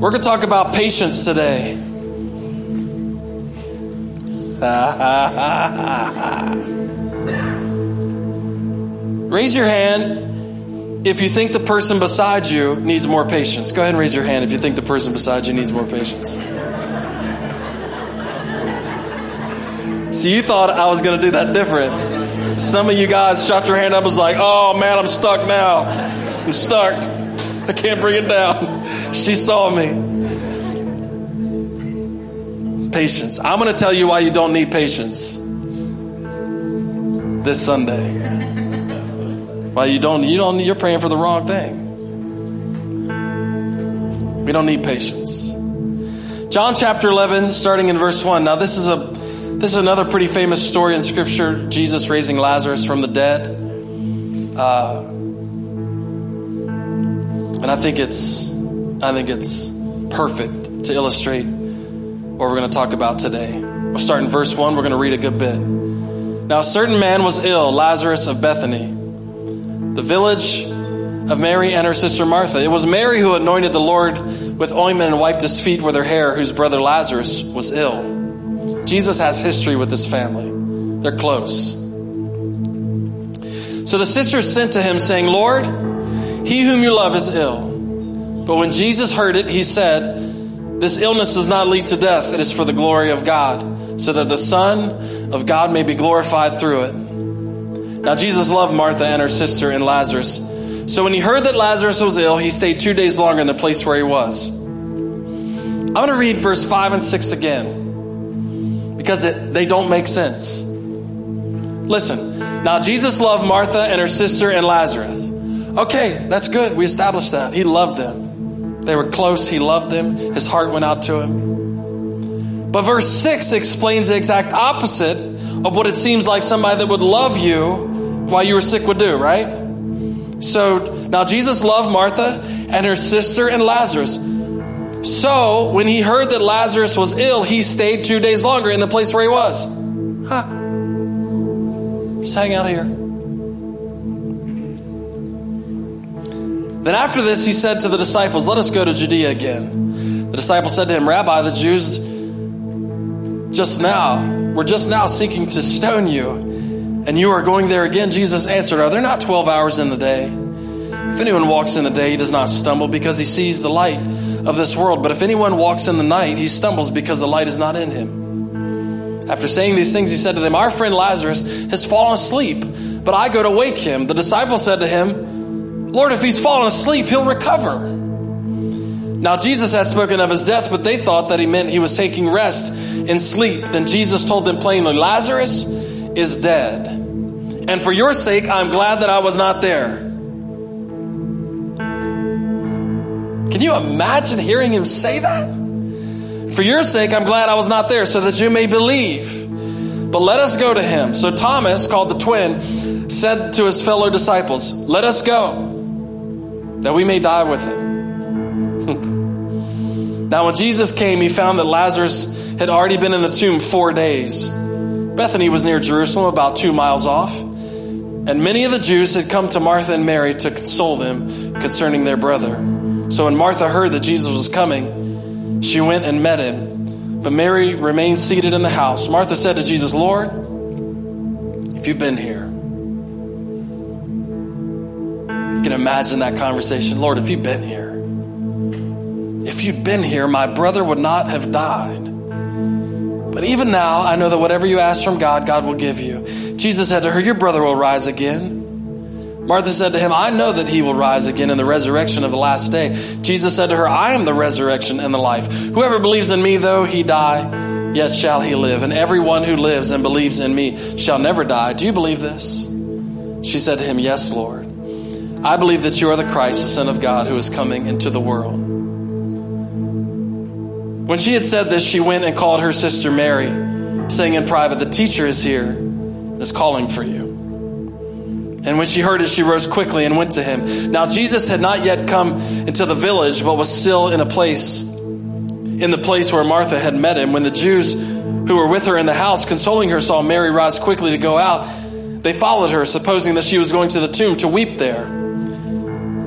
We're going to talk about patience today. raise your hand if you think the person beside you needs more patience. Go ahead and raise your hand if you think the person beside you needs more patience. So you thought I was going to do that different. Some of you guys shot your hand up was like, oh man, I'm stuck now. I'm stuck. I can't bring it down. She saw me. Patience. I'm going to tell you why you don't need patience this Sunday. Why you don't, you don't, you're praying for the wrong thing. We don't need patience. John chapter 11, starting in verse 1. Now, this is a, this is another pretty famous story in scripture. Jesus raising Lazarus from the dead. Uh, and I think it's, I think it's perfect to illustrate what we're going to talk about today. We'll start in verse 1. We're going to read a good bit. Now, a certain man was ill, Lazarus of Bethany, the village of Mary and her sister Martha. It was Mary who anointed the Lord with ointment and wiped his feet with her hair, whose brother Lazarus was ill. Jesus has history with this family. They're close. So the sisters sent to him, saying, Lord, he whom you love is ill. But when Jesus heard it, he said, this illness does not lead to death. It is for the glory of God, so that the Son of God may be glorified through it. Now, Jesus loved Martha and her sister and Lazarus. So when he heard that Lazarus was ill, he stayed two days longer in the place where he was. I'm going to read verse 5 and 6 again because it, they don't make sense. Listen. Now, Jesus loved Martha and her sister and Lazarus. Okay, that's good. We established that. He loved them. They were close. He loved them. His heart went out to him. But verse 6 explains the exact opposite of what it seems like somebody that would love you while you were sick would do, right? So now Jesus loved Martha and her sister and Lazarus. So when he heard that Lazarus was ill, he stayed two days longer in the place where he was. Huh. Just hang out here. Then after this, he said to the disciples, Let us go to Judea again. The disciples said to him, Rabbi, the Jews just now, were just now seeking to stone you, and you are going there again. Jesus answered, Are there not 12 hours in the day? If anyone walks in the day, he does not stumble because he sees the light of this world. But if anyone walks in the night, he stumbles because the light is not in him. After saying these things, he said to them, Our friend Lazarus has fallen asleep, but I go to wake him. The disciples said to him, Lord, if he's fallen asleep, he'll recover. Now, Jesus had spoken of his death, but they thought that he meant he was taking rest in sleep. Then Jesus told them plainly, Lazarus is dead. And for your sake, I'm glad that I was not there. Can you imagine hearing him say that? For your sake, I'm glad I was not there so that you may believe. But let us go to him. So Thomas, called the twin, said to his fellow disciples, Let us go that we may die with him. now, when Jesus came, he found that Lazarus had already been in the tomb four days. Bethany was near Jerusalem, about two miles off. And many of the Jews had come to Martha and Mary to console them concerning their brother. So when Martha heard that Jesus was coming, she went and met him. But Mary remained seated in the house. Martha said to Jesus, Lord, if you've been here, can imagine that conversation. Lord, if you'd been here, if you'd been here, my brother would not have died. But even now, I know that whatever you ask from God, God will give you. Jesus said to her, Your brother will rise again. Martha said to him, I know that he will rise again in the resurrection of the last day. Jesus said to her, I am the resurrection and the life. Whoever believes in me, though he die, yet shall he live. And everyone who lives and believes in me shall never die. Do you believe this? She said to him, Yes, Lord. I believe that you are the Christ, the Son of God, who is coming into the world. When she had said this, she went and called her sister Mary, saying in private, The teacher is here, and is calling for you. And when she heard it, she rose quickly and went to him. Now, Jesus had not yet come into the village, but was still in a place, in the place where Martha had met him. When the Jews who were with her in the house, consoling her, saw Mary rise quickly to go out, they followed her, supposing that she was going to the tomb to weep there.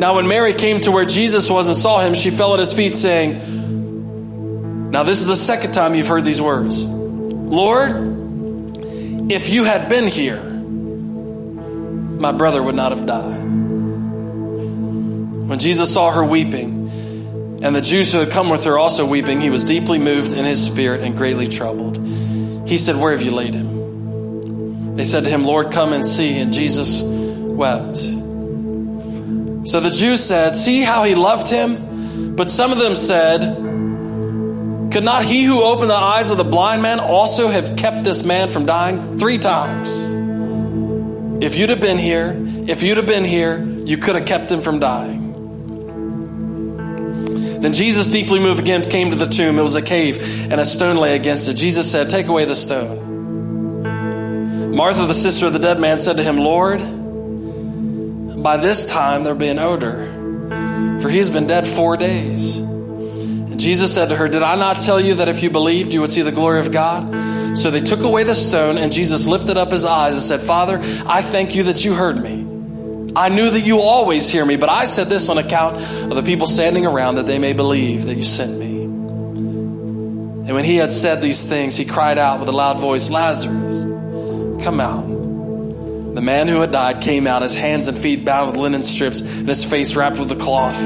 Now, when Mary came to where Jesus was and saw him, she fell at his feet, saying, Now, this is the second time you've heard these words Lord, if you had been here, my brother would not have died. When Jesus saw her weeping, and the Jews who had come with her also weeping, he was deeply moved in his spirit and greatly troubled. He said, Where have you laid him? They said to him, Lord, come and see. And Jesus wept. So the Jews said, See how he loved him? But some of them said, Could not he who opened the eyes of the blind man also have kept this man from dying three times? If you'd have been here, if you'd have been here, you could have kept him from dying. Then Jesus, deeply moved again, came to the tomb. It was a cave, and a stone lay against it. Jesus said, Take away the stone. Martha, the sister of the dead man, said to him, Lord, by this time there'll be an odor, for he's been dead four days. And Jesus said to her, Did I not tell you that if you believed, you would see the glory of God? So they took away the stone, and Jesus lifted up his eyes and said, Father, I thank you that you heard me. I knew that you always hear me, but I said this on account of the people standing around that they may believe that you sent me. And when he had said these things, he cried out with a loud voice, Lazarus, come out. The man who had died came out, his hands and feet bound with linen strips and his face wrapped with a cloth.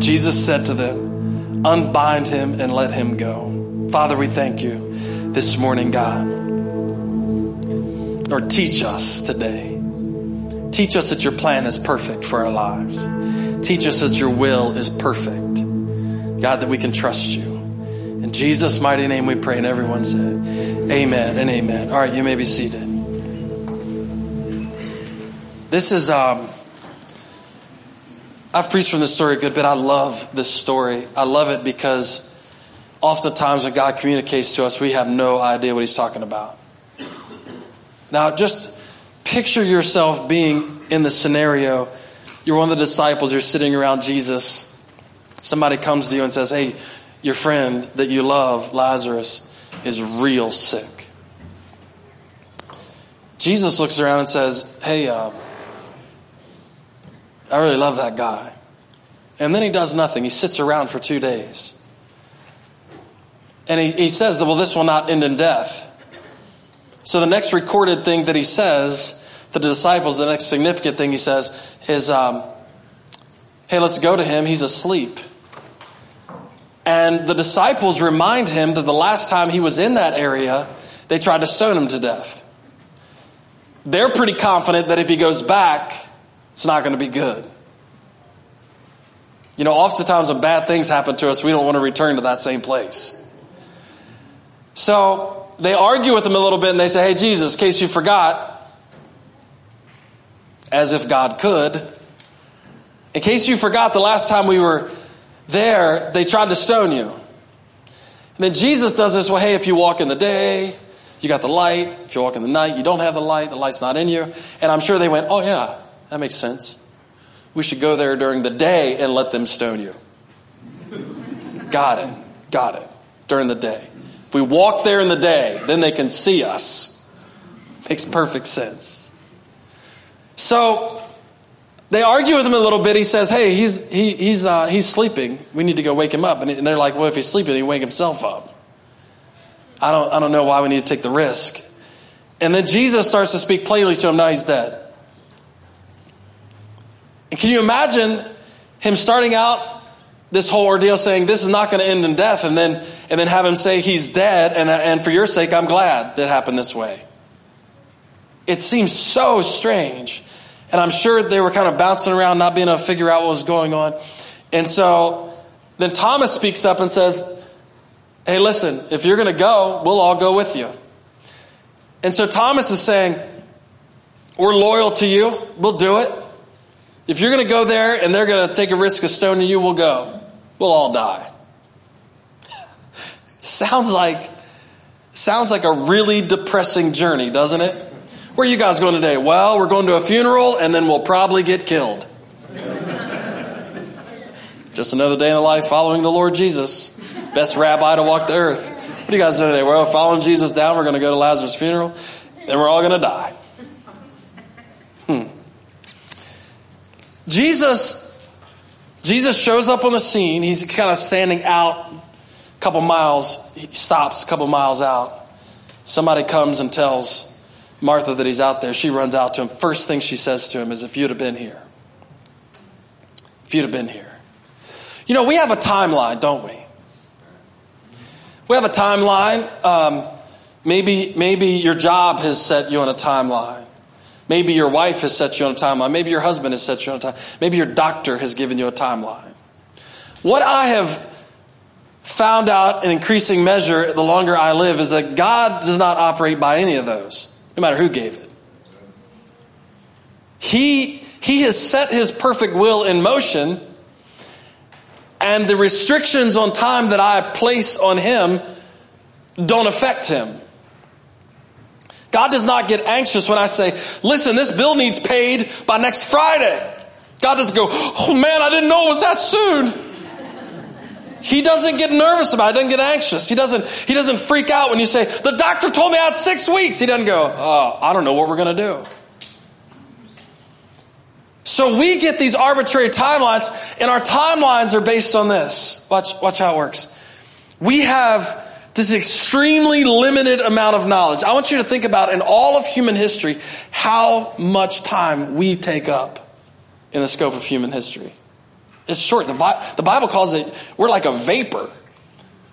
Jesus said to them, Unbind him and let him go. Father, we thank you this morning, God. Or teach us today Teach us that your plan is perfect for our lives. Teach us that your will is perfect. God, that we can trust you. In Jesus' mighty name we pray, and everyone said, Amen and amen. All right, you may be seated. This is, um, I've preached from this story a good bit. I love this story. I love it because oftentimes when God communicates to us, we have no idea what He's talking about. Now, just picture yourself being in the scenario. You're one of the disciples, you're sitting around Jesus. Somebody comes to you and says, Hey, your friend that you love, Lazarus, is real sick. Jesus looks around and says, Hey, uh, I really love that guy. And then he does nothing. He sits around for two days. And he, he says that, well, this will not end in death. So the next recorded thing that he says to the disciples, the next significant thing he says is, um, hey, let's go to him. He's asleep. And the disciples remind him that the last time he was in that area, they tried to stone him to death. They're pretty confident that if he goes back, it's not going to be good. You know, oftentimes when bad things happen to us, we don't want to return to that same place. So they argue with him a little bit and they say, Hey, Jesus, in case you forgot, as if God could, in case you forgot the last time we were there, they tried to stone you. And then Jesus does this, well, hey, if you walk in the day, you got the light. If you walk in the night, you don't have the light. The light's not in you. And I'm sure they went, oh, yeah, that makes sense. We should go there during the day and let them stone you. got it. Got it. During the day. If we walk there in the day, then they can see us. Makes perfect sense. So they argue with him a little bit. He says, "Hey, he's he, he's uh, he's sleeping. We need to go wake him up." And they're like, "Well, if he's sleeping, he wake himself up." I don't I don't know why we need to take the risk. And then Jesus starts to speak plainly to him. Now he's dead. And can you imagine him starting out this whole ordeal saying this is not going to end in death and then and then have him say he's dead and and for your sake I'm glad that happened this way. It seems so strange. And I'm sure they were kind of bouncing around not being able to figure out what was going on. And so then Thomas speaks up and says, "Hey, listen, if you're going to go, we'll all go with you." And so Thomas is saying, "We're loyal to you. We'll do it. If you're going to go there and they're going to take a risk of stoning you, we'll go." we'll all die. sounds like sounds like a really depressing journey, doesn't it? Where are you guys going today? Well, we're going to a funeral and then we'll probably get killed. Just another day in the life following the Lord Jesus. Best rabbi to walk the earth. What are you guys doing today? Well, following Jesus down, we're going to go to Lazarus' funeral, then we're all going to die. Hmm. Jesus Jesus shows up on the scene. He's kind of standing out, a couple miles, he stops a couple miles out. Somebody comes and tells Martha that he's out there. She runs out to him. First thing she says to him is, If you'd have been here, if you'd have been here. You know, we have a timeline, don't we? We have a timeline. Um, maybe, maybe your job has set you on a timeline. Maybe your wife has set you on a timeline. Maybe your husband has set you on a timeline. Maybe your doctor has given you a timeline. What I have found out in increasing measure the longer I live is that God does not operate by any of those, no matter who gave it. He, he has set his perfect will in motion, and the restrictions on time that I place on him don't affect him. God does not get anxious when I say, listen, this bill needs paid by next Friday. God doesn't go, oh man, I didn't know it was that soon. He doesn't get nervous about it. He doesn't get anxious. He doesn't, he doesn't freak out when you say, the doctor told me I had six weeks. He doesn't go, oh, I don't know what we're going to do. So we get these arbitrary timelines and our timelines are based on this. Watch, watch how it works. We have this extremely limited amount of knowledge. I want you to think about in all of human history how much time we take up in the scope of human history. It's short. The, Bi- the Bible calls it, we're like a vapor.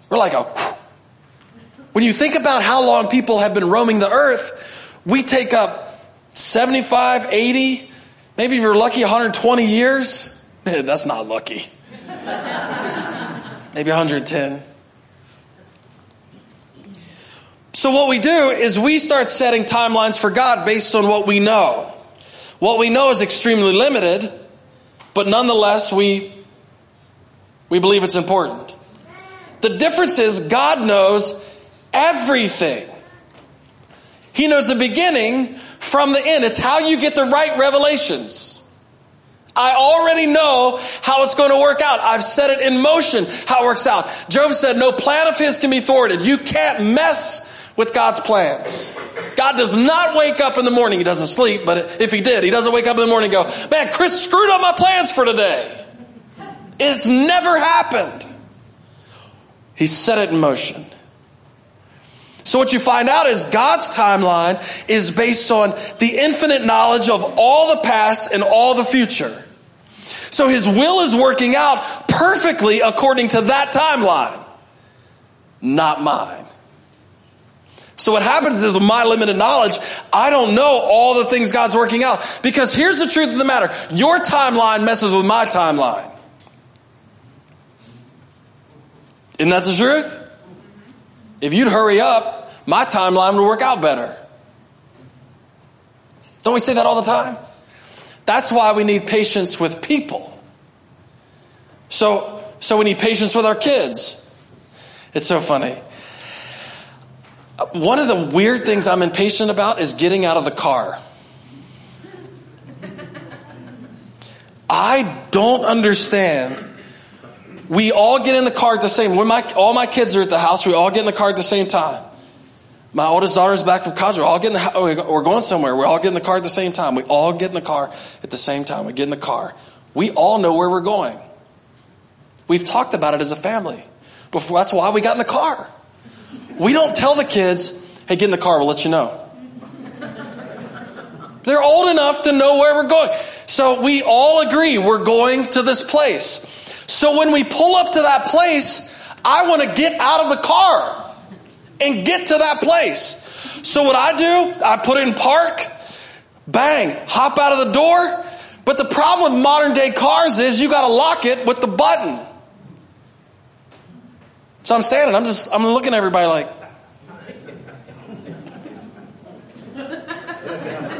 We're like a. When you think about how long people have been roaming the earth, we take up 75, 80, maybe if you're lucky, 120 years. That's not lucky. maybe 110. So what we do is we start setting timelines for God based on what we know. What we know is extremely limited, but nonetheless we we believe it's important. The difference is God knows everything. He knows the beginning from the end. It's how you get the right revelations. I already know how it's going to work out. I've set it in motion how it works out. Job said, no plan of his can be thwarted. You can't mess with God's plans. God does not wake up in the morning. He doesn't sleep, but if he did, he doesn't wake up in the morning and go, man, Chris screwed up my plans for today. It's never happened. He set it in motion. So what you find out is God's timeline is based on the infinite knowledge of all the past and all the future. So his will is working out perfectly according to that timeline, not mine. So what happens is with my limited knowledge, I don't know all the things God's working out. Because here's the truth of the matter. Your timeline messes with my timeline. Isn't that the truth? If you'd hurry up, my timeline would work out better. Don't we say that all the time? That's why we need patience with people. So, so we need patience with our kids. It's so funny. One of the weird things I'm impatient about is getting out of the car. I don't understand. We all get in the car at the same. When my all my kids are at the house, we all get in the car at the same time. My oldest daughter's back from college. We're all getting the, we're going somewhere. We're all getting the car at the same time. We all get in the car at the same time. We get in the car. We all know where we're going. We've talked about it as a family. Before, that's why we got in the car. We don't tell the kids, hey, get in the car, we'll let you know. They're old enough to know where we're going. So we all agree we're going to this place. So when we pull up to that place, I want to get out of the car and get to that place. So what I do, I put in park, bang, hop out of the door. But the problem with modern day cars is you got to lock it with the button. So I'm standing, I'm just, I'm looking at everybody like,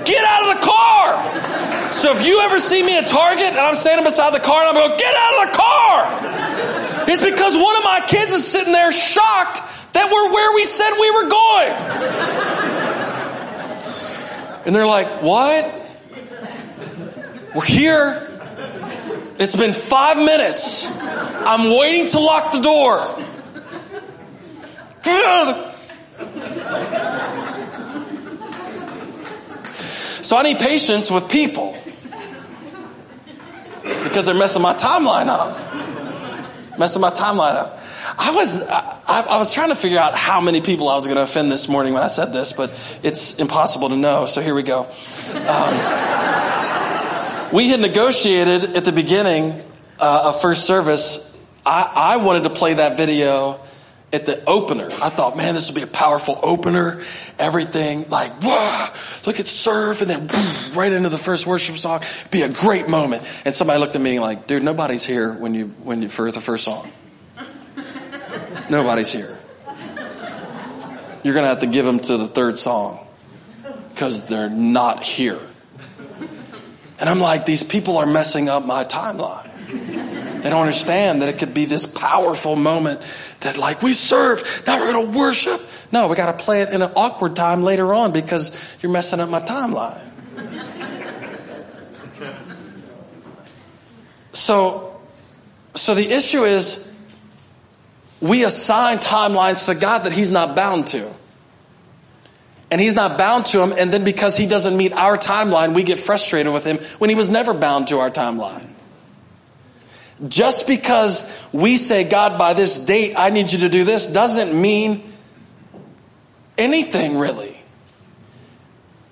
get out of the car. So if you ever see me at Target and I'm standing beside the car and I'm going, get out of the car. It's because one of my kids is sitting there shocked that we're where we said we were going. And they're like, what? We're here. It's been five minutes. I'm waiting to lock the door. So I need patience with people because they're messing my timeline up. Messing my timeline up. I was I, I, was trying to figure out how many people I was going to offend this morning when I said this, but it's impossible to know. So here we go. Um, we had negotiated at the beginning uh, of first service. I, I wanted to play that video at the opener. I thought, man, this will be a powerful opener. Everything like, look at serve and then boom, right into the first worship song. Be a great moment. And somebody looked at me like, dude, nobody's here when you, when you, for the first song. nobody's here. You're going to have to give them to the third song because they're not here. And I'm like, these people are messing up my timeline. They don't understand that it could be this powerful moment that like we serve, now we're going to worship. No, we got to play it in an awkward time later on because you're messing up my timeline. so, so the issue is we assign timelines to God that He's not bound to. And He's not bound to them, and then because He doesn't meet our timeline, we get frustrated with Him when He was never bound to our timeline. Just because we say, God, by this date, I need you to do this, doesn't mean anything really.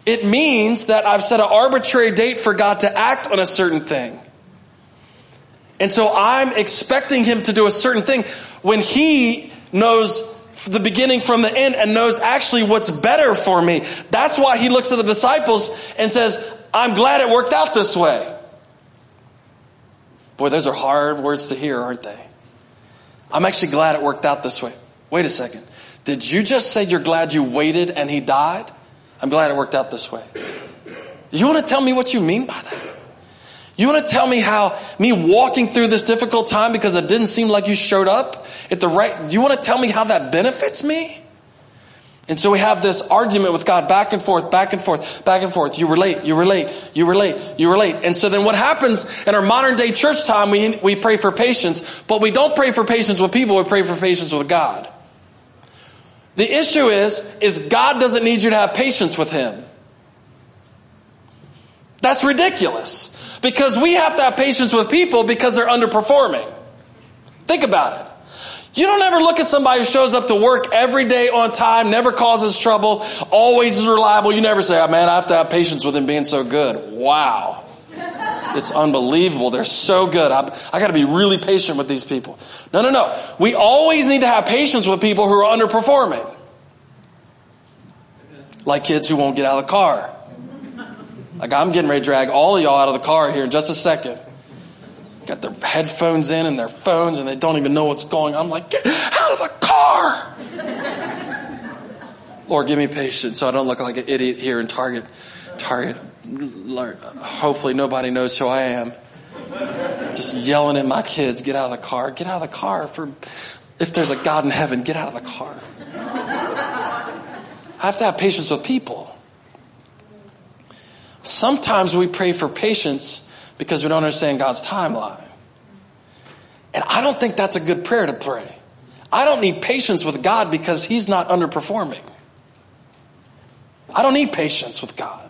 It means that I've set an arbitrary date for God to act on a certain thing. And so I'm expecting Him to do a certain thing when He knows the beginning from the end and knows actually what's better for me. That's why He looks at the disciples and says, I'm glad it worked out this way. Boy, those are hard words to hear, aren't they? I'm actually glad it worked out this way. Wait a second. Did you just say you're glad you waited and he died? I'm glad it worked out this way. You want to tell me what you mean by that? You want to tell me how me walking through this difficult time because it didn't seem like you showed up at the right, you want to tell me how that benefits me? And so we have this argument with God back and forth, back and forth, back and forth. You relate, you relate, you relate, you relate. And so then what happens in our modern day church time, we, we pray for patience, but we don't pray for patience with people, we pray for patience with God. The issue is, is God doesn't need you to have patience with Him. That's ridiculous. Because we have to have patience with people because they're underperforming. Think about it. You don't ever look at somebody who shows up to work every day on time, never causes trouble, always is reliable. You never say, oh, man, I have to have patience with him being so good. Wow. It's unbelievable. They're so good. I, I got to be really patient with these people. No, no, no. We always need to have patience with people who are underperforming. Like kids who won't get out of the car. Like I'm getting ready to drag all of y'all out of the car here in just a second got their headphones in and their phones and they don't even know what's going on. I'm like, get out of the car! Lord, give me patience so I don't look like an idiot here in Target. Target. Hopefully nobody knows who I am. Just yelling at my kids, get out of the car, get out of the car. For if there's a God in heaven, get out of the car. I have to have patience with people. Sometimes we pray for patience because we don't understand God's timeline. And I don't think that's a good prayer to pray. I don't need patience with God because He's not underperforming. I don't need patience with God.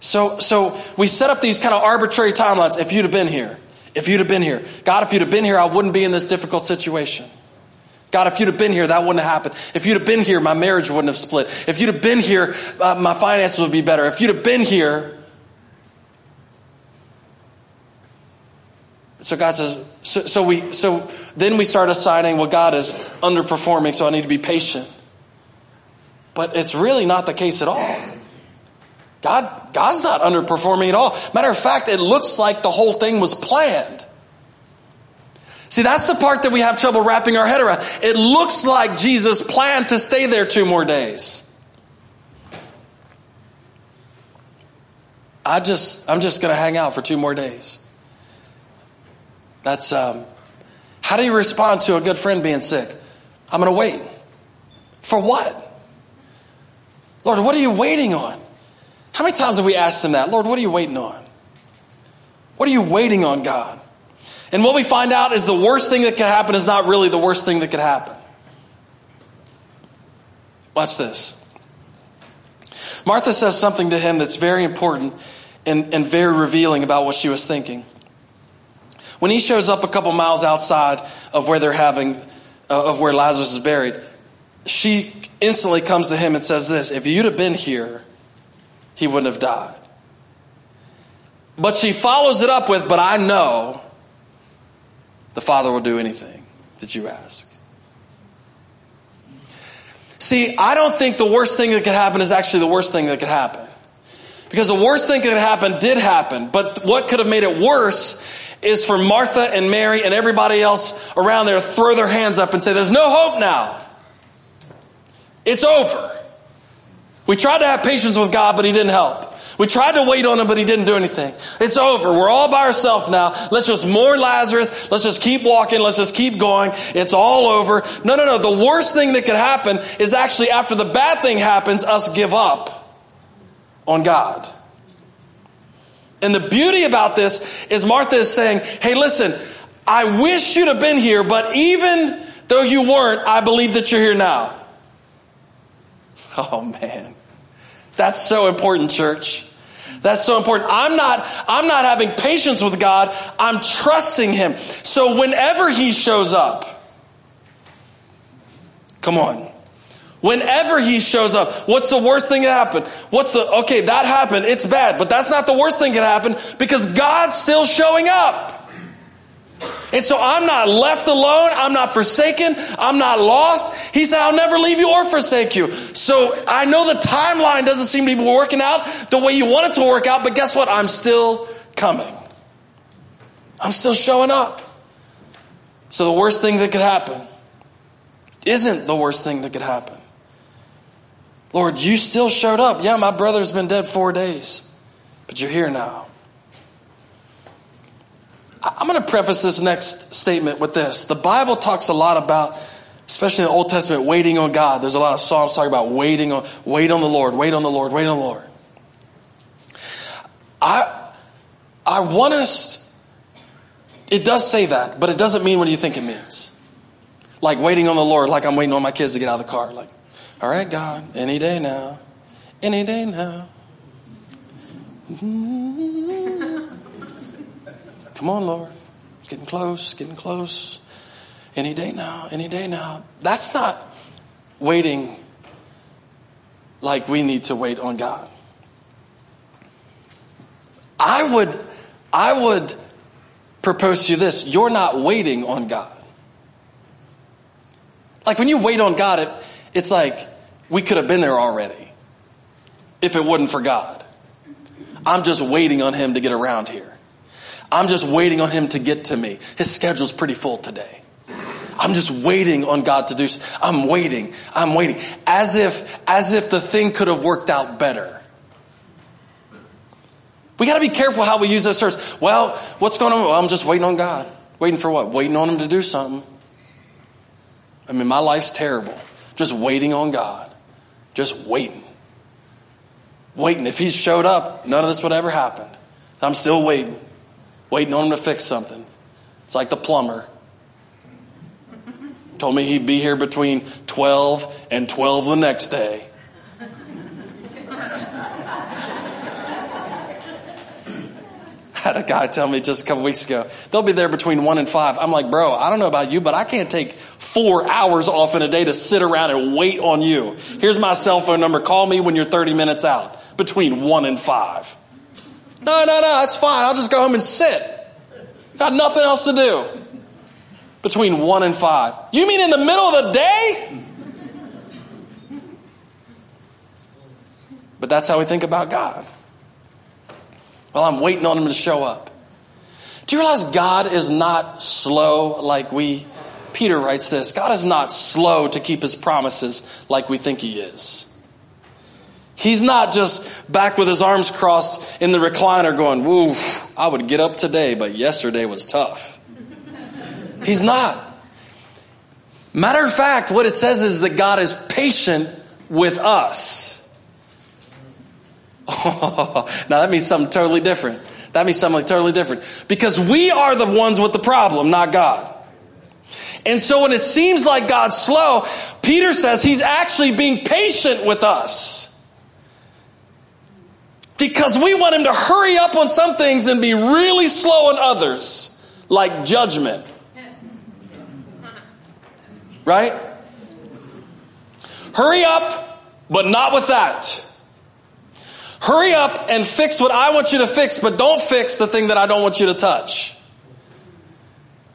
So, so we set up these kind of arbitrary timelines. If you'd have been here, if you'd have been here, God, if you'd have been here, I wouldn't be in this difficult situation. God, if you'd have been here, that wouldn't have happened. If you'd have been here, my marriage wouldn't have split. If you'd have been here, uh, my finances would be better. If you'd have been here, So God says, so, so, we, so then we start assigning, well, God is underperforming, so I need to be patient. But it's really not the case at all. God, God's not underperforming at all. Matter of fact, it looks like the whole thing was planned. See, that's the part that we have trouble wrapping our head around. It looks like Jesus planned to stay there two more days. I just, I'm just going to hang out for two more days. That's, um, how do you respond to a good friend being sick? I'm going to wait. For what? Lord, what are you waiting on? How many times have we asked him that? Lord, what are you waiting on? What are you waiting on, God? And what we find out is the worst thing that could happen is not really the worst thing that could happen. Watch this. Martha says something to him that's very important and, and very revealing about what she was thinking. When he shows up a couple miles outside of where they're having, uh, of where Lazarus is buried, she instantly comes to him and says this, if you'd have been here, he wouldn't have died. But she follows it up with, but I know the Father will do anything that you ask. See, I don't think the worst thing that could happen is actually the worst thing that could happen. Because the worst thing that could happen did happen, but what could have made it worse is for Martha and Mary and everybody else around there throw their hands up and say, there's no hope now. It's over. We tried to have patience with God, but He didn't help. We tried to wait on him, but he didn't do anything. It's over. We're all by ourselves now. Let's just mourn Lazarus. Let's just keep walking. Let's just keep going. It's all over. No, no, no. The worst thing that could happen is actually after the bad thing happens, us give up on God. And the beauty about this is Martha is saying, Hey, listen, I wish you'd have been here, but even though you weren't, I believe that you're here now. Oh man. That's so important, church. That's so important. I'm not, I'm not having patience with God. I'm trusting Him. So whenever He shows up, come on. Whenever He shows up, what's the worst thing that happened? What's the, okay, that happened. It's bad, but that's not the worst thing that happened because God's still showing up. And so I'm not left alone. I'm not forsaken. I'm not lost. He said, I'll never leave you or forsake you. So I know the timeline doesn't seem to be working out the way you want it to work out, but guess what? I'm still coming. I'm still showing up. So the worst thing that could happen isn't the worst thing that could happen. Lord, you still showed up. Yeah, my brother's been dead four days, but you're here now. I'm going to preface this next statement with this. The Bible talks a lot about, especially in the Old Testament, waiting on God. There's a lot of Psalms talking about waiting on, wait on the Lord, wait on the Lord, wait on the Lord. I, I want us, it does say that, but it doesn't mean what you think it means. Like waiting on the Lord, like I'm waiting on my kids to get out of the car. Like, all right, God, any day now, any day now. Mm-hmm. Come on, Lord. It's getting close, getting close. Any day now, any day now. That's not waiting like we need to wait on God. I would, I would propose to you this. You're not waiting on God. Like when you wait on God, it, it's like we could have been there already if it wasn't for God. I'm just waiting on Him to get around here. I'm just waiting on him to get to me. His schedule's pretty full today. I'm just waiting on God to do. I'm waiting. I'm waiting. As if, as if the thing could have worked out better. We got to be careful how we use those terms. Well, what's going on? Well, I'm just waiting on God. Waiting for what? Waiting on Him to do something. I mean, my life's terrible. Just waiting on God. Just waiting. Waiting. If He showed up, none of this would ever happen. I'm still waiting waiting on him to fix something. It's like the plumber. Told me he'd be here between 12 and 12 the next day. had a guy tell me just a couple weeks ago, they'll be there between one and five. I'm like, bro, I don't know about you, but I can't take four hours off in a day to sit around and wait on you. Here's my cell phone number. Call me when you're 30 minutes out between one and five. No, no, no, it's fine. I'll just go home and sit. Got nothing else to do. Between one and five. You mean in the middle of the day? But that's how we think about God. Well, I'm waiting on him to show up. Do you realize God is not slow like we, Peter writes this, God is not slow to keep his promises like we think he is. He's not just back with his arms crossed in the recliner going, woo, I would get up today, but yesterday was tough. He's not. Matter of fact, what it says is that God is patient with us. now that means something totally different. That means something totally different. Because we are the ones with the problem, not God. And so when it seems like God's slow, Peter says he's actually being patient with us. Because we want him to hurry up on some things and be really slow on others. like judgment. Right? Hurry up, but not with that. Hurry up and fix what I want you to fix, but don't fix the thing that I don't want you to touch.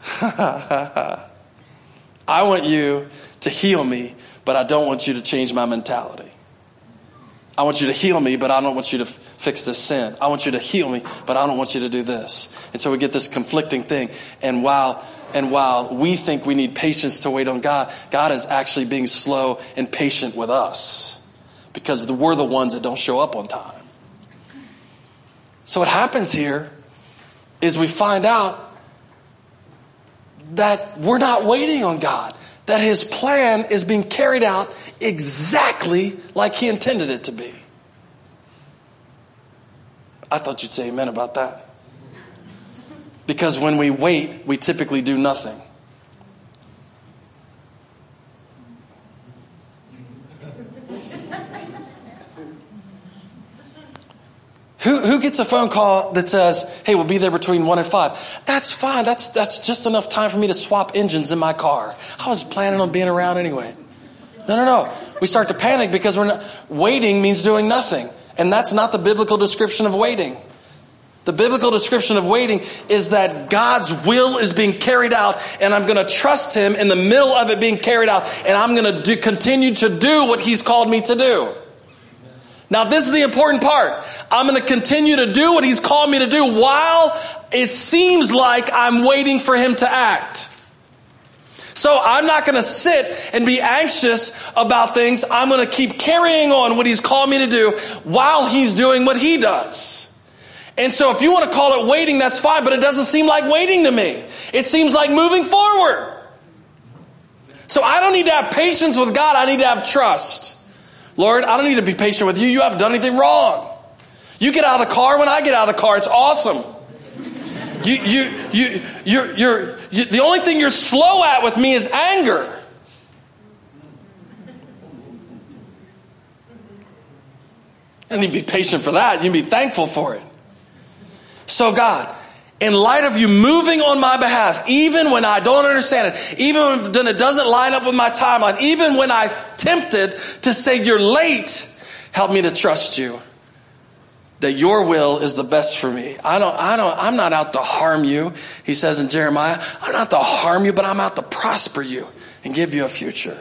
I want you to heal me, but I don't want you to change my mentality. I want you to heal me, but I don't want you to f- fix this sin. I want you to heal me, but I don't want you to do this. And so we get this conflicting thing. And while, and while we think we need patience to wait on God, God is actually being slow and patient with us because we're the ones that don't show up on time. So what happens here is we find out that we're not waiting on God that his plan is being carried out exactly like he intended it to be. I thought you'd say amen about that. Because when we wait, we typically do nothing. Who, who gets a phone call that says, hey, we'll be there between one and five? That's fine. That's, that's just enough time for me to swap engines in my car. I was planning on being around anyway. No, no, no. We start to panic because we're not, waiting means doing nothing. And that's not the biblical description of waiting. The biblical description of waiting is that God's will is being carried out and I'm going to trust Him in the middle of it being carried out and I'm going to continue to do what He's called me to do. Now, this is the important part. I'm going to continue to do what he's called me to do while it seems like I'm waiting for him to act. So I'm not going to sit and be anxious about things. I'm going to keep carrying on what he's called me to do while he's doing what he does. And so if you want to call it waiting, that's fine, but it doesn't seem like waiting to me. It seems like moving forward. So I don't need to have patience with God. I need to have trust. Lord, I don't need to be patient with you. You haven't done anything wrong. You get out of the car when I get out of the car. It's awesome. You, you, you, you're, you're, you, the only thing you're slow at with me is anger. And you be patient for that. You can be thankful for it. So God, in light of you moving on my behalf, even when I don't understand it, even when it doesn't line up with my timeline, even when I'm tempted to say you're late, help me to trust you. That your will is the best for me. I don't, I don't, I'm not out to harm you. He says in Jeremiah, I'm not to harm you, but I'm out to prosper you and give you a future.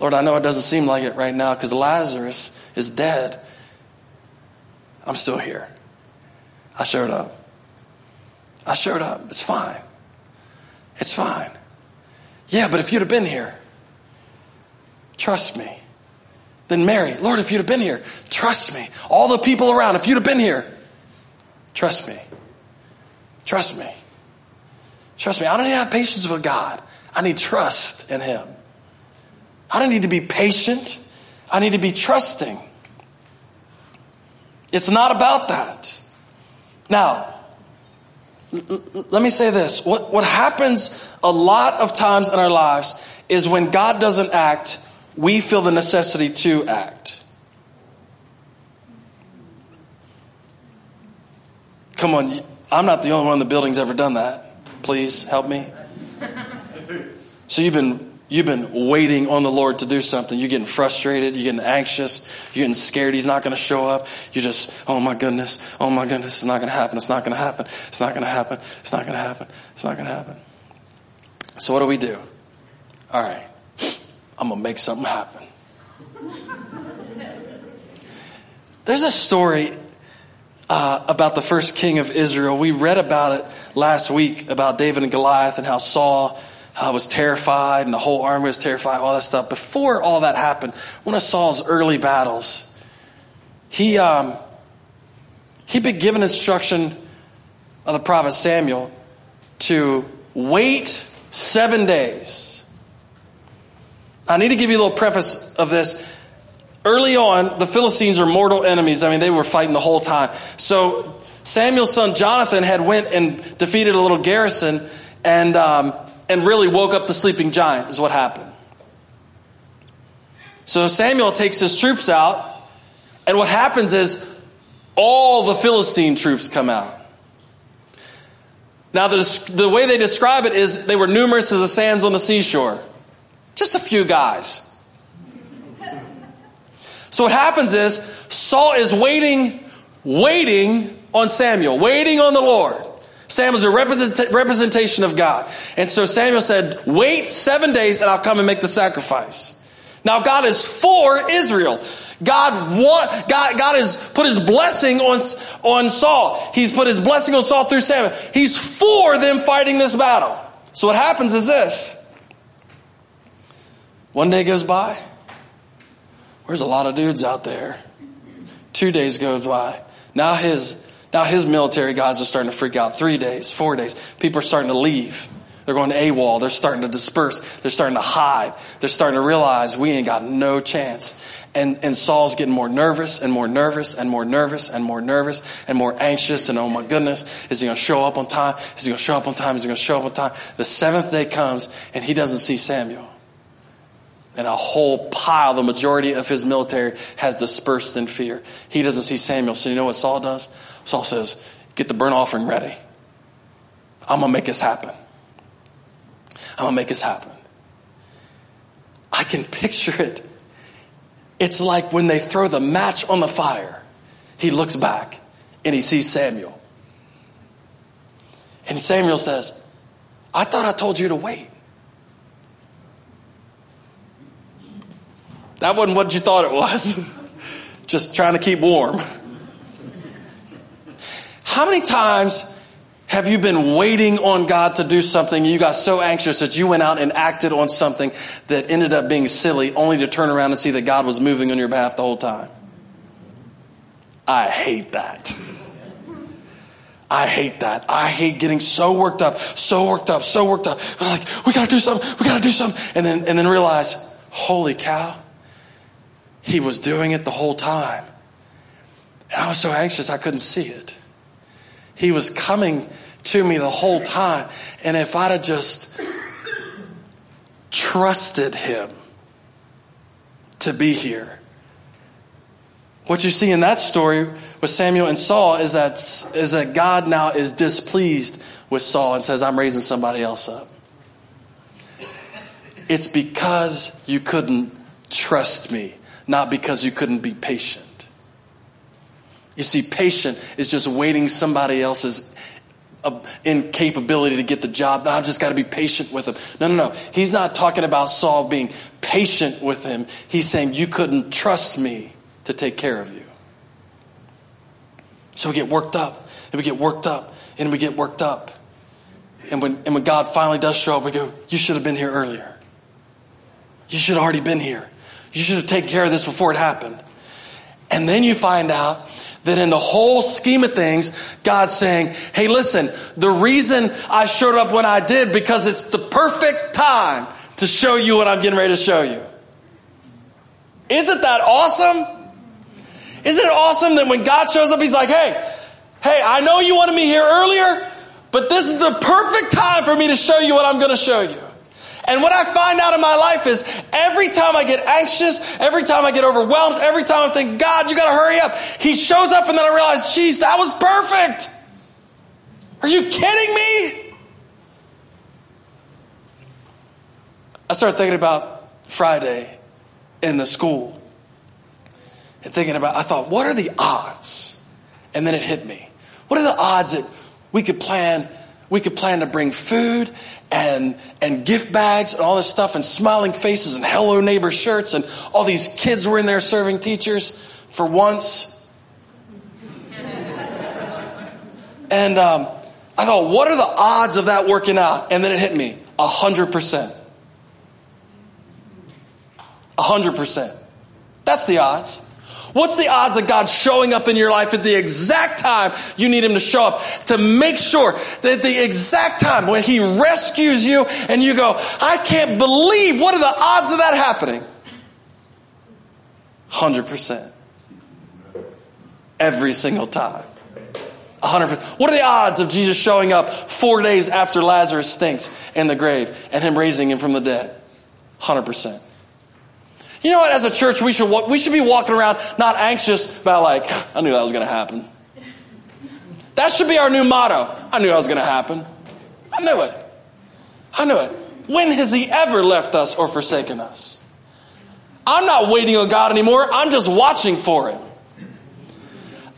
Lord, I know it doesn't seem like it right now because Lazarus is dead. I'm still here. I showed up. I showed up. It's fine. It's fine. Yeah, but if you'd have been here, trust me. Then Mary, Lord, if you'd have been here, trust me. All the people around, if you'd have been here, trust me. Trust me. Trust me. I don't need to have patience with God. I need trust in Him. I don't need to be patient. I need to be trusting. It's not about that. Now, let me say this. What, what happens a lot of times in our lives is when God doesn't act, we feel the necessity to act. Come on, I'm not the only one in the building's ever done that. Please help me. So you've been You've been waiting on the Lord to do something. You're getting frustrated. You're getting anxious. You're getting scared He's not going to show up. You're just, oh my goodness, oh my goodness, it's not going to happen. It's not going to happen. It's not going to happen. It's not going to happen. It's not going to happen. So what do we do? All right, I'm going to make something happen. There's a story uh, about the first king of Israel. We read about it last week about David and Goliath and how Saul uh, was terrified and the whole army was terrified, all that stuff. Before all that happened, one of Saul's early battles, he, um, he'd been given instruction of the prophet Samuel to wait seven days. I need to give you a little preface of this. Early on, the Philistines are mortal enemies. I mean, they were fighting the whole time. So Samuel's son Jonathan had went and defeated a little garrison, and um, and really woke up the sleeping giant, is what happened. So Samuel takes his troops out, and what happens is all the Philistine troops come out. Now, the, the way they describe it is they were numerous as the sands on the seashore. Just a few guys. So what happens is Saul is waiting, waiting on Samuel, waiting on the Lord. Samuel's a represent- representation of God. And so Samuel said, wait seven days and I'll come and make the sacrifice. Now God is for Israel. God want, God, God has put his blessing on, on Saul. He's put his blessing on Saul through Samuel. He's for them fighting this battle. So what happens is this. One day goes by. There's a lot of dudes out there. Two days goes by. Now his, now his military guys are starting to freak out. Three days, four days. People are starting to leave. They're going to AWOL. They're starting to disperse. They're starting to hide. They're starting to realize we ain't got no chance. And, and Saul's getting more nervous and more nervous and more nervous and more nervous and more anxious. And oh my goodness, is he going to show up on time? Is he going to show up on time? Is he going to show up on time? The seventh day comes and he doesn't see Samuel. And a whole pile, the majority of his military has dispersed in fear. He doesn't see Samuel. So you know what Saul does? Saul says, get the burnt offering ready. I'm going to make this happen. I'm going to make this happen. I can picture it. It's like when they throw the match on the fire. He looks back and he sees Samuel. And Samuel says, I thought I told you to wait. That wasn't what you thought it was. Just trying to keep warm. How many times have you been waiting on God to do something? You got so anxious that you went out and acted on something that ended up being silly, only to turn around and see that God was moving on your behalf the whole time. I hate that. I hate that. I hate getting so worked up, so worked up, so worked up. We're like, we gotta do something, we gotta do something. And then, and then realize, holy cow, he was doing it the whole time. And I was so anxious I couldn't see it. He was coming to me the whole time. And if I'd have just trusted him to be here. What you see in that story with Samuel and Saul is that, is that God now is displeased with Saul and says, I'm raising somebody else up. It's because you couldn't trust me, not because you couldn't be patient. You see, patient is just waiting somebody else's uh, incapability to get the job. I've just got to be patient with him. No, no, no. He's not talking about Saul being patient with him. He's saying, You couldn't trust me to take care of you. So we get worked up, and we get worked up, and we get worked up. And when, and when God finally does show up, we go, You should have been here earlier. You should have already been here. You should have taken care of this before it happened. And then you find out that in the whole scheme of things, God's saying, hey, listen, the reason I showed up when I did because it's the perfect time to show you what I'm getting ready to show you. Isn't that awesome? Isn't it awesome that when God shows up, He's like, hey, hey, I know you wanted me here earlier, but this is the perfect time for me to show you what I'm going to show you. And what I find out in my life is every time I get anxious, every time I get overwhelmed, every time I think, God, you gotta hurry up. He shows up and then I realize, geez, that was perfect. Are you kidding me? I started thinking about Friday in the school and thinking about, I thought, what are the odds? And then it hit me. What are the odds that we could plan, we could plan to bring food and, and gift bags and all this stuff and smiling faces and hello neighbor shirts and all these kids were in there serving teachers for once. and um, I thought, what are the odds of that working out? And then it hit me a hundred percent. A hundred percent. That's the odds. What's the odds of God showing up in your life at the exact time you need Him to show up to make sure that the exact time when He rescues you and you go, I can't believe, what are the odds of that happening? 100%. Every single time. 100%. What are the odds of Jesus showing up four days after Lazarus stinks in the grave and Him raising him from the dead? 100%. You know what? As a church, we should we should be walking around not anxious about like I knew that was going to happen. That should be our new motto. I knew that was going to happen. I knew it. I knew it. When has he ever left us or forsaken us? I'm not waiting on God anymore. I'm just watching for him.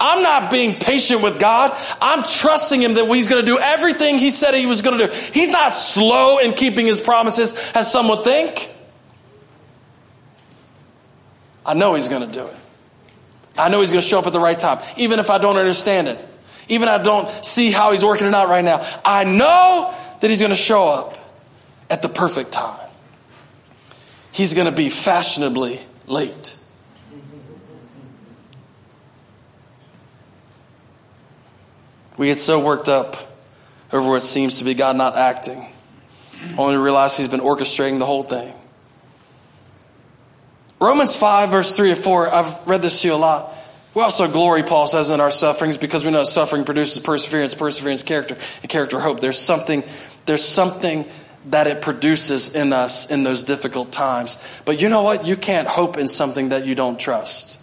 I'm not being patient with God. I'm trusting him that he's going to do everything he said he was going to do. He's not slow in keeping his promises as some would think. I know he's going to do it. I know he's going to show up at the right time, even if I don't understand it. Even if I don't see how he's working it out right now. I know that he's going to show up at the perfect time. He's going to be fashionably late. We get so worked up over what seems to be God not acting, only to realize He's been orchestrating the whole thing. Romans 5, verse 3 or 4, I've read this to you a lot. We also glory, Paul says, in our sufferings because we know suffering produces perseverance, perseverance, character, and character, hope. There's something, there's something that it produces in us in those difficult times. But you know what? You can't hope in something that you don't trust.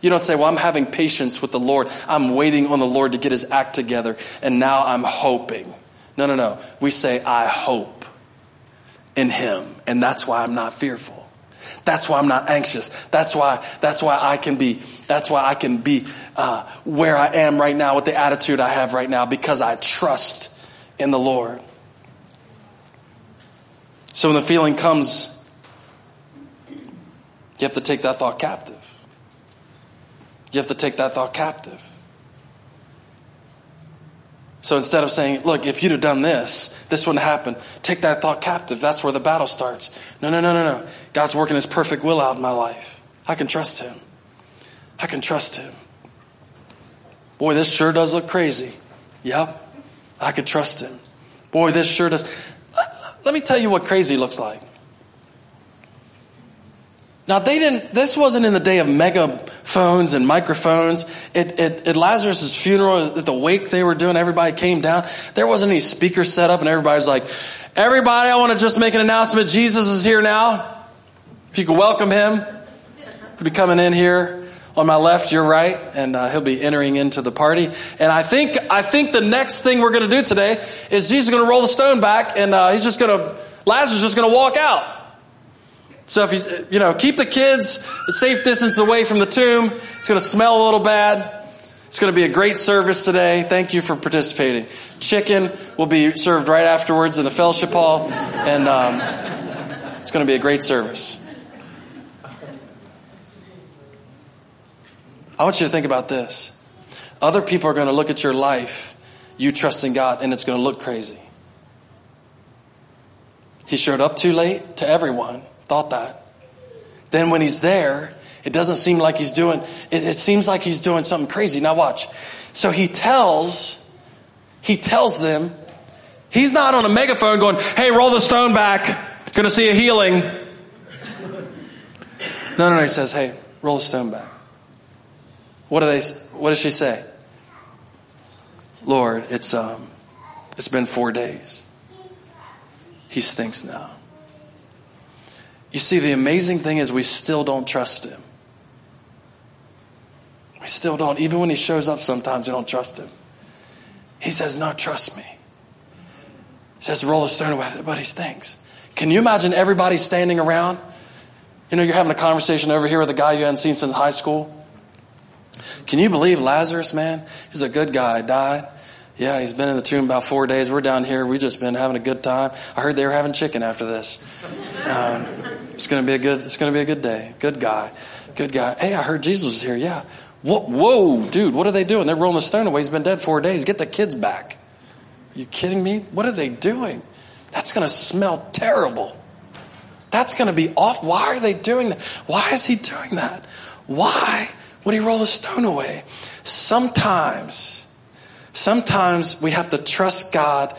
You don't say, well, I'm having patience with the Lord. I'm waiting on the Lord to get his act together and now I'm hoping. No, no, no. We say, I hope in him and that's why I'm not fearful. That's why I'm not anxious. That's why, that's why I can be, that's why I can be, uh, where I am right now with the attitude I have right now because I trust in the Lord. So when the feeling comes, you have to take that thought captive. You have to take that thought captive. So instead of saying, look, if you'd have done this, this wouldn't happen, take that thought captive. That's where the battle starts. No, no, no, no, no. God's working his perfect will out in my life. I can trust him. I can trust him. Boy, this sure does look crazy. Yep. I can trust him. Boy, this sure does. Uh, let me tell you what crazy looks like. Now they didn't, this wasn't in the day of megaphones and microphones. At, Lazarus' funeral, at the wake they were doing, everybody came down. There wasn't any speakers set up and everybody was like, everybody, I want to just make an announcement. Jesus is here now. If you could welcome him, he'll be coming in here on my left, your right, and uh, he'll be entering into the party. And I think, I think the next thing we're going to do today is Jesus is going to roll the stone back and uh, he's just going to, Lazarus is just going to walk out. So if you, you know, keep the kids a safe distance away from the tomb. It's going to smell a little bad. It's going to be a great service today. Thank you for participating. Chicken will be served right afterwards in the fellowship hall, and um, it's going to be a great service. I want you to think about this. Other people are going to look at your life, you trusting God, and it's going to look crazy. He showed up too late to everyone thought that. Then when he's there, it doesn't seem like he's doing, it, it seems like he's doing something crazy. Now watch. So he tells, he tells them, he's not on a megaphone going, hey, roll the stone back. Gonna see a healing. No, no, no. He says, hey, roll the stone back. What do they, what does she say? Lord, it's, um, it's been four days. He stinks now. You see, the amazing thing is we still don't trust him. We still don't. Even when he shows up sometimes, we don't trust him. He says, no, trust me. He says, roll the stone away, he stinks. Can you imagine everybody standing around? You know, you're having a conversation over here with a guy you hadn't seen since high school. Can you believe Lazarus, man? He's a good guy, died. Yeah, he's been in the tomb about four days. We're down here. We've just been having a good time. I heard they were having chicken after this. Um, it's going to be a good. It's going to be a good day. Good guy. Good guy. Hey, I heard Jesus was here. Yeah. Whoa, whoa, dude. What are they doing? They're rolling the stone away. He's been dead four days. Get the kids back. Are you kidding me? What are they doing? That's going to smell terrible. That's going to be off. Why are they doing that? Why is he doing that? Why would he roll the stone away? Sometimes Sometimes we have to trust God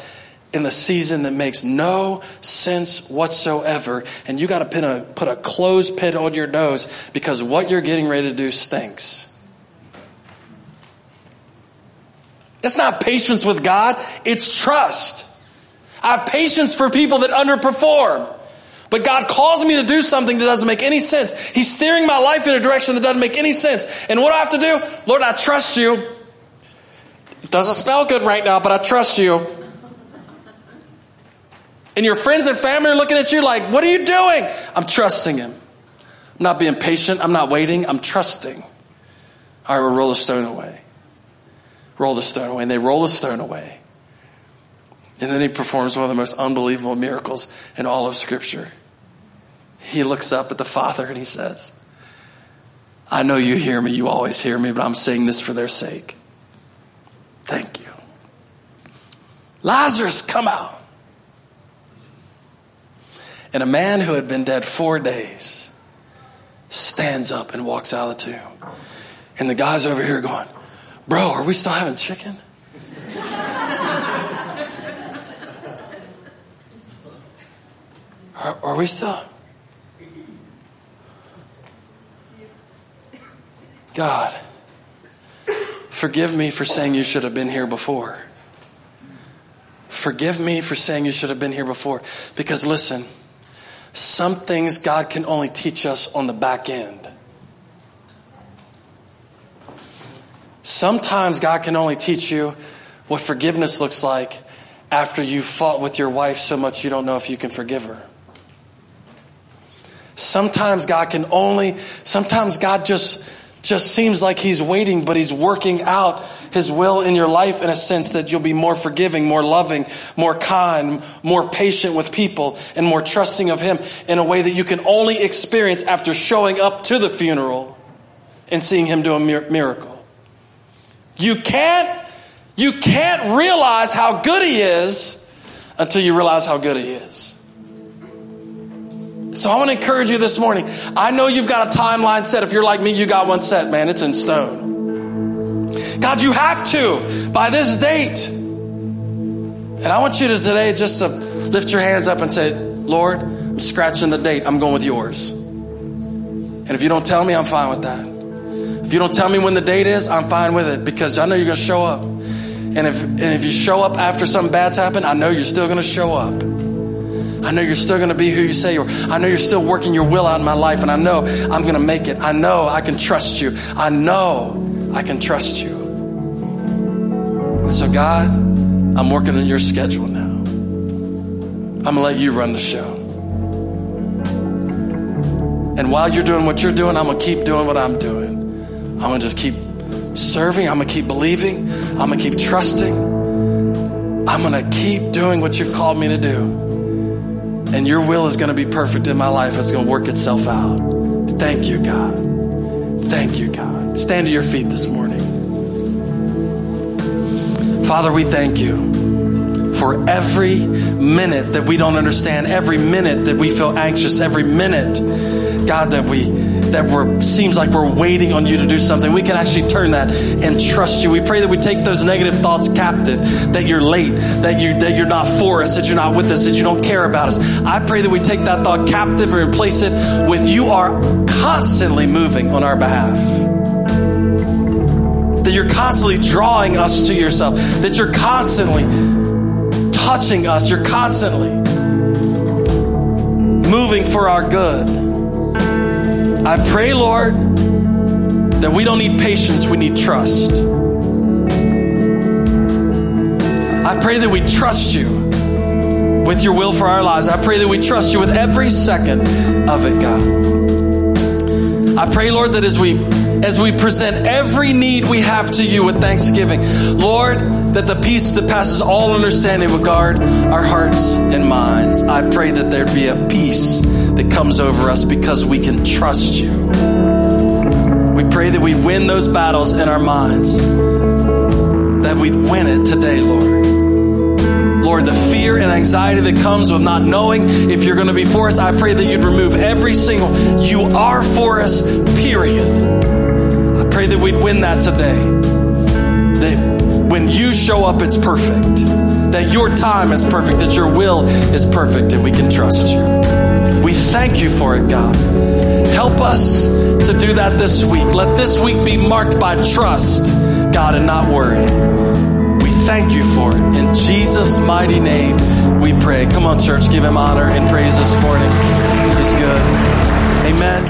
in the season that makes no sense whatsoever. And you got to put a, pit on your nose because what you're getting ready to do stinks. It's not patience with God, it's trust. I have patience for people that underperform. But God calls me to do something that doesn't make any sense. He's steering my life in a direction that doesn't make any sense. And what do I have to do? Lord, I trust you. It doesn't smell good right now, but I trust you. And your friends and family are looking at you like, what are you doing? I'm trusting him. I'm not being patient. I'm not waiting. I'm trusting. All right, we'll roll the stone away. Roll the stone away. And they roll the stone away. And then he performs one of the most unbelievable miracles in all of Scripture. He looks up at the Father and he says, I know you hear me. You always hear me, but I'm saying this for their sake. Thank you. Lazarus, come out. And a man who had been dead four days stands up and walks out of the tomb. And the guy's over here going, Bro, are we still having chicken? are, are we still? God, forgive me for saying you should have been here before. Forgive me for saying you should have been here before. Because listen, some things God can only teach us on the back end. Sometimes God can only teach you what forgiveness looks like after you fought with your wife so much you don't know if you can forgive her. Sometimes God can only, sometimes God just, just seems like He's waiting, but He's working out His will in your life in a sense that you'll be more forgiving, more loving, more kind, more patient with people, and more trusting of Him in a way that you can only experience after showing up to the funeral and seeing Him do a miracle. You can't, you can't realize how good he is until you realize how good he is. So I want to encourage you this morning. I know you've got a timeline set. If you're like me, you got one set, man. It's in stone. God, you have to by this date. And I want you to today just to lift your hands up and say, Lord, I'm scratching the date. I'm going with yours. And if you don't tell me, I'm fine with that. If you don't tell me when the date is, I'm fine with it because I know you're going to show up. And if, and if you show up after something bad's happened, I know you're still going to show up. I know you're still going to be who you say you are. I know you're still working your will out in my life, and I know I'm going to make it. I know I can trust you. I know I can trust you. And so, God, I'm working on your schedule now. I'm going to let you run the show. And while you're doing what you're doing, I'm going to keep doing what I'm doing. I'm going to just keep serving. I'm going to keep believing. I'm going to keep trusting. I'm going to keep doing what you've called me to do. And your will is going to be perfect in my life. It's going to work itself out. Thank you, God. Thank you, God. Stand to your feet this morning. Father, we thank you for every minute that we don't understand, every minute that we feel anxious, every minute, God, that we that we're, seems like we're waiting on you to do something, we can actually turn that and trust you. We pray that we take those negative thoughts captive, that you're late, that you that you're not for us, that you're not with us, that you don't care about us. I pray that we take that thought captive and replace it with you are constantly moving on our behalf. That you're constantly drawing us to yourself, that you're constantly touching us, you're constantly moving for our good. I pray, Lord, that we don't need patience, we need trust. I pray that we trust you with your will for our lives. I pray that we trust you with every second of it, God. I pray, Lord, that as we as we present every need we have to you with thanksgiving, Lord, that the peace that passes all understanding will guard our hearts and minds. I pray that there be a peace that comes over us because we can trust you. We pray that we win those battles in our minds, that we'd win it today, Lord. Lord, the fear and anxiety that comes with not knowing if you're going to be for us, I pray that you'd remove every single, you are for us, period. Pray that we'd win that today. That when you show up, it's perfect. That your time is perfect, that your will is perfect, and we can trust you. We thank you for it, God. Help us to do that this week. Let this week be marked by trust, God, and not worry. We thank you for it. In Jesus' mighty name, we pray. Come on, church, give him honor and praise this morning. He's good. Amen.